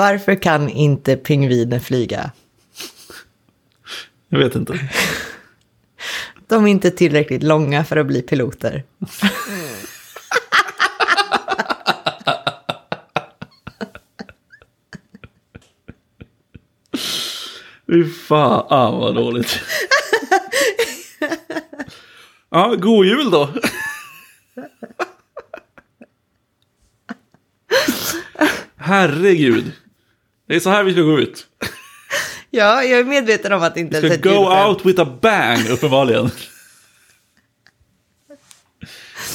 Varför kan inte pingviner flyga? Jag vet inte. De är inte tillräckligt långa för att bli piloter. Fy fan vad dåligt. Ja, god jul då. Herregud. Det är så här vi ska gå ut. Ja, jag är medveten om att det inte ens är ett go julskämt. out with a bang, uppenbarligen.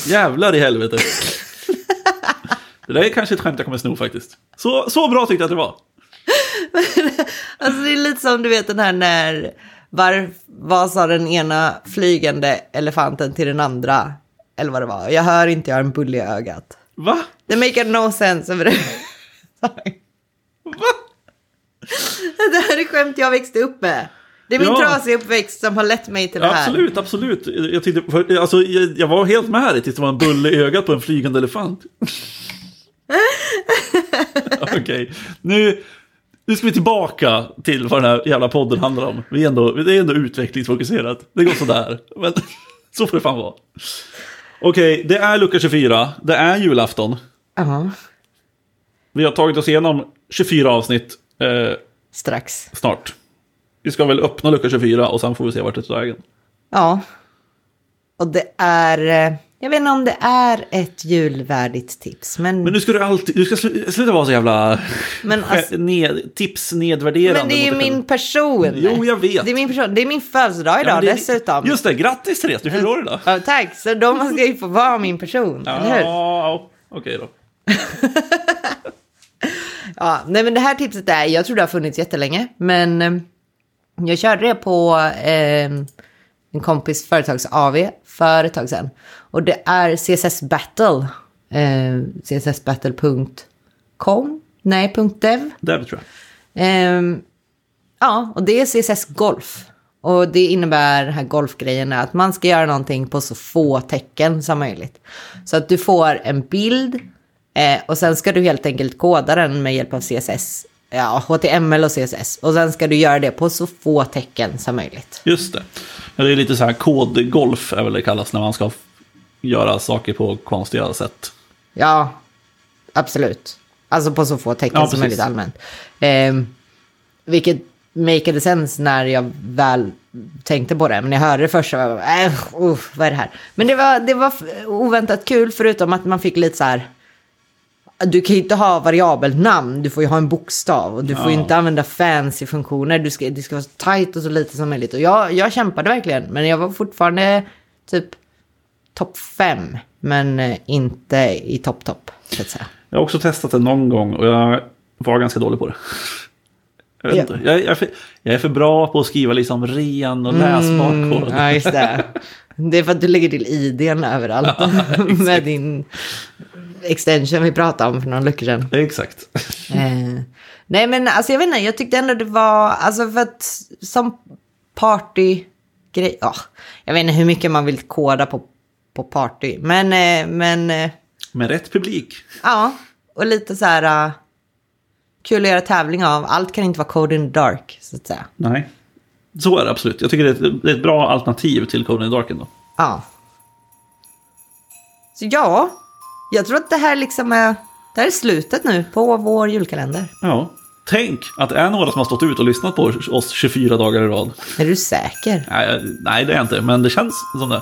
Jävlar i helvete. Det där är kanske ett skämt jag kommer sno faktiskt. Så, så bra tyckte jag att det var. Alltså det är lite som du vet den här när, var, vad sa den ena flygande elefanten till den andra? Eller vad det var. Jag hör inte, jag har en bulle i ögat. Va? Det make no sense? Det här är skämt jag växte upp med. Det är min Ja. trasiga uppväxt som har lett mig till det här. Absolut, absolut. Jag, tyckte, för, alltså, jag, jag var helt med dig tills det var en bulle i ögat på en flygande elefant. Okej, nu, nu ska vi tillbaka till vad den här jävla podden handlar om. Vi är ändå, det är ändå utvecklingsfokuserat. Det går sådär. Men så får det fan vara. Okej, det är lucka 24. Det är julafton. Ja, Vi har tagit oss igenom 24 avsnitt eh, strax. snart. Vi ska väl öppna lucka 24 och sen får vi se vart det tar vägen. Ja. Och det är, eh, jag vet inte om det är ett julvärdigt tips, men, Men nu ska du alltid, du ska slu- sluta vara så jävla Men alltså- ned, tips nedvärderande. men det är ju min person. Jo, jag vet. Det är min person. Det är min födelsedag idag Ja, det är- dessutom. Just det, grattis Therese, du fyller år idag. Ja, tack, så då måste jag ju få vara min person, eller hur? Ja, okej då. Ja, nej men det här tipset är, jag tror det har funnits jättelänge, men eh, jag körde det på eh, en kompis företags AV för ett tag sedan. Och det är CSS Battle, eh, cssbattle.com, nej, .dev. Där tror jag. Ehm, ja, och det är CSS Golf. Och det innebär den här golfgrejen att man ska göra någonting på så få tecken som möjligt. Så att du får en bild eh, och sen ska du helt enkelt koda den med hjälp av CSS. Ja, HTML och CSS. Och sen ska du göra det på så få tecken som möjligt. Just det. Ja, det är lite så här kodgolf är väl det kallas när man ska göra saker på konstiga sätt. Ja, absolut. Alltså på så få tecken Ja, som möjligt allmänt. Ehm, vilket makade sense när jag väl tänkte på det. Men när jag hörde det först så var jag bara, äh, uh, vad är det här? Men det var, det var oväntat kul förutom att man fick lite så här. Du kan ju inte ha variabelnamn, du får ju ha en bokstav. Och du får ju Ja. inte använda fancy funktioner. Du ska, det ska vara så tight och så lite som möjligt. Och jag, jag kämpade verkligen, men jag var fortfarande typ topp fem. Men eh, inte i topp topp. Jag har också testat det någon gång och jag var ganska dålig på det. Jag, vet Ja. inte. Jag, jag, är för, jag är för bra på att skriva liksom ren och läsbar kod. Ja, just det. Det är för att du lägger till idén överallt. med din extension vi pratade om för några luckor sedan. Exakt. Eh, nej, men alltså jag vet inte, jag tyckte ändå det var, alltså för att som partygrej, ja, jag vet inte hur mycket man vill koda på, på party, men, eh, men eh, Med rätt publik. ja, och lite så här uh, kul att göra tävling av. Allt kan inte vara code in the dark, så att säga. Nej. Så är det absolut. Jag tycker det är ett, det är ett bra alternativ till Code in the Dark ändå. Ja. Så ja, jag tror att det här liksom är, det här är slutet nu på vår julkalender. Ja. Tänk att det är några som har stått ut och lyssnat på oss 24 dagar i rad. Är du säker? Nej, nej det är jag inte, men det känns som det.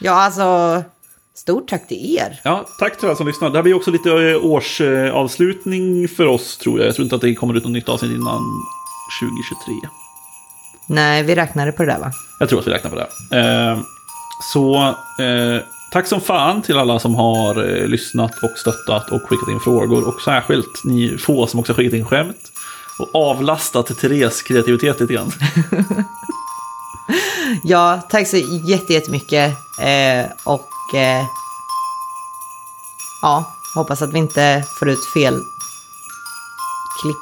Ja, alltså, stort tack till er. Ja, tack till alla som lyssnar. Det här blir också lite eh, årsavslutning för oss tror jag. Jag tror inte att det kommer ut något nytt avsnitt innan 2023. Nej, vi räknade på det där va? Jag tror att vi räknar på det. Eh, så eh, tack som fan till alla som har eh, lyssnat och stöttat och skickat in frågor. Och särskilt ni få som också skickat in skämt. Och avlastat Therese kreativitet lite grann. Ja, tack så jätte- jättemycket. Eh, och eh, ja, hoppas att vi inte får ut fel klipp.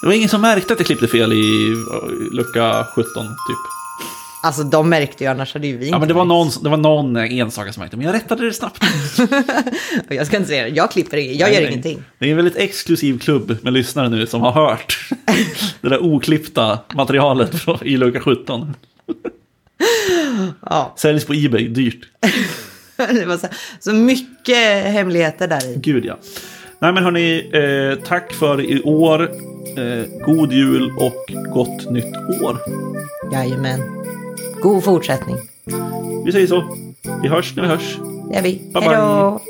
Det var ingen som märkte att jag klippte fel i eh, lucka 17 typ. Alltså de märkte ju, annars hade ju vi inte Ja, men det var, någon, det var någon enstaka som märkte, men jag rättade det snabbt. Jag ska inte säga det, jag klipper inget, jag Nej, gör nej. ingenting. Det är en väldigt exklusiv klubb med lyssnare nu som har hört det där oklippta materialet från, i lucka 17. Ja, Säljs på Ebay, dyrt. det var så, så mycket hemligheter där i. Gud ja. Nej men hörni, eh, tack för i år. Eh, god jul och gott nytt år. Jajamän. God fortsättning. Vi säger så. Vi hörs när vi hörs. Det gör vi. Bye, Hej då!